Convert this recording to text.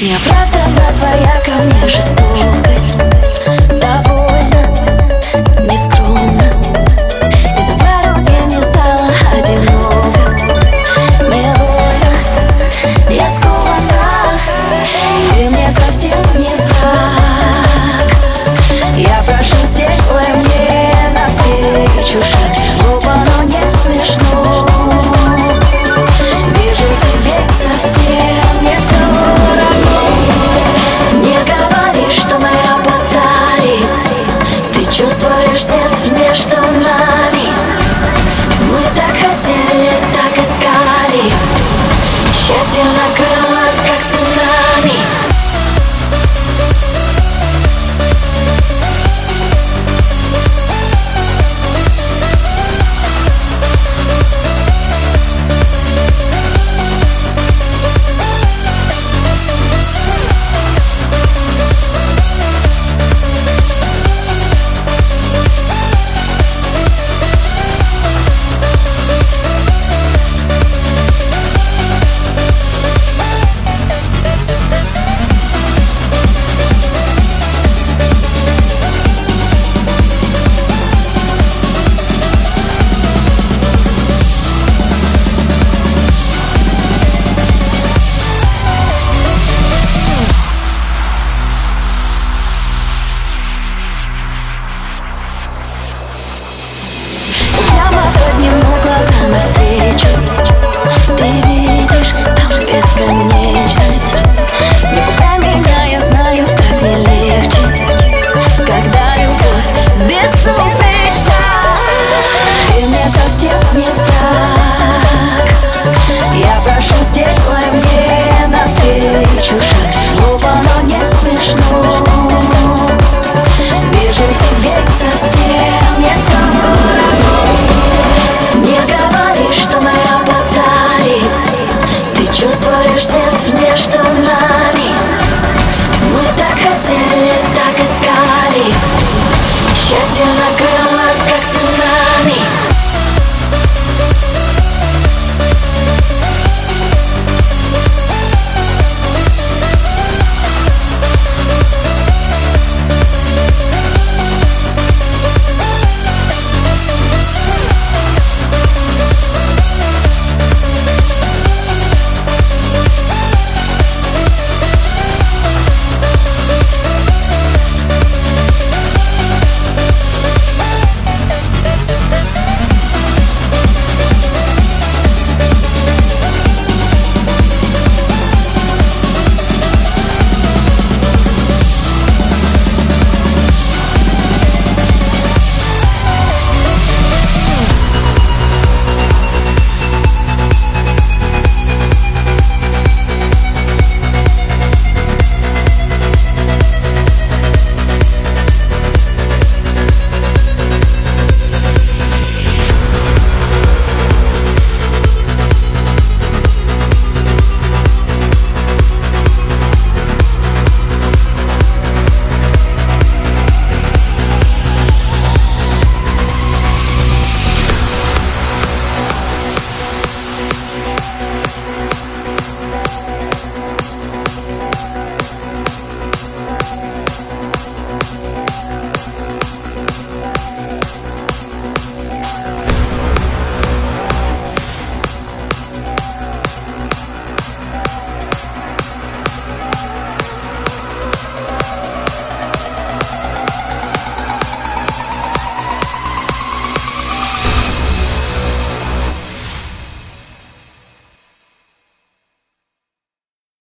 Не оправдана твоя ко мне жестокость.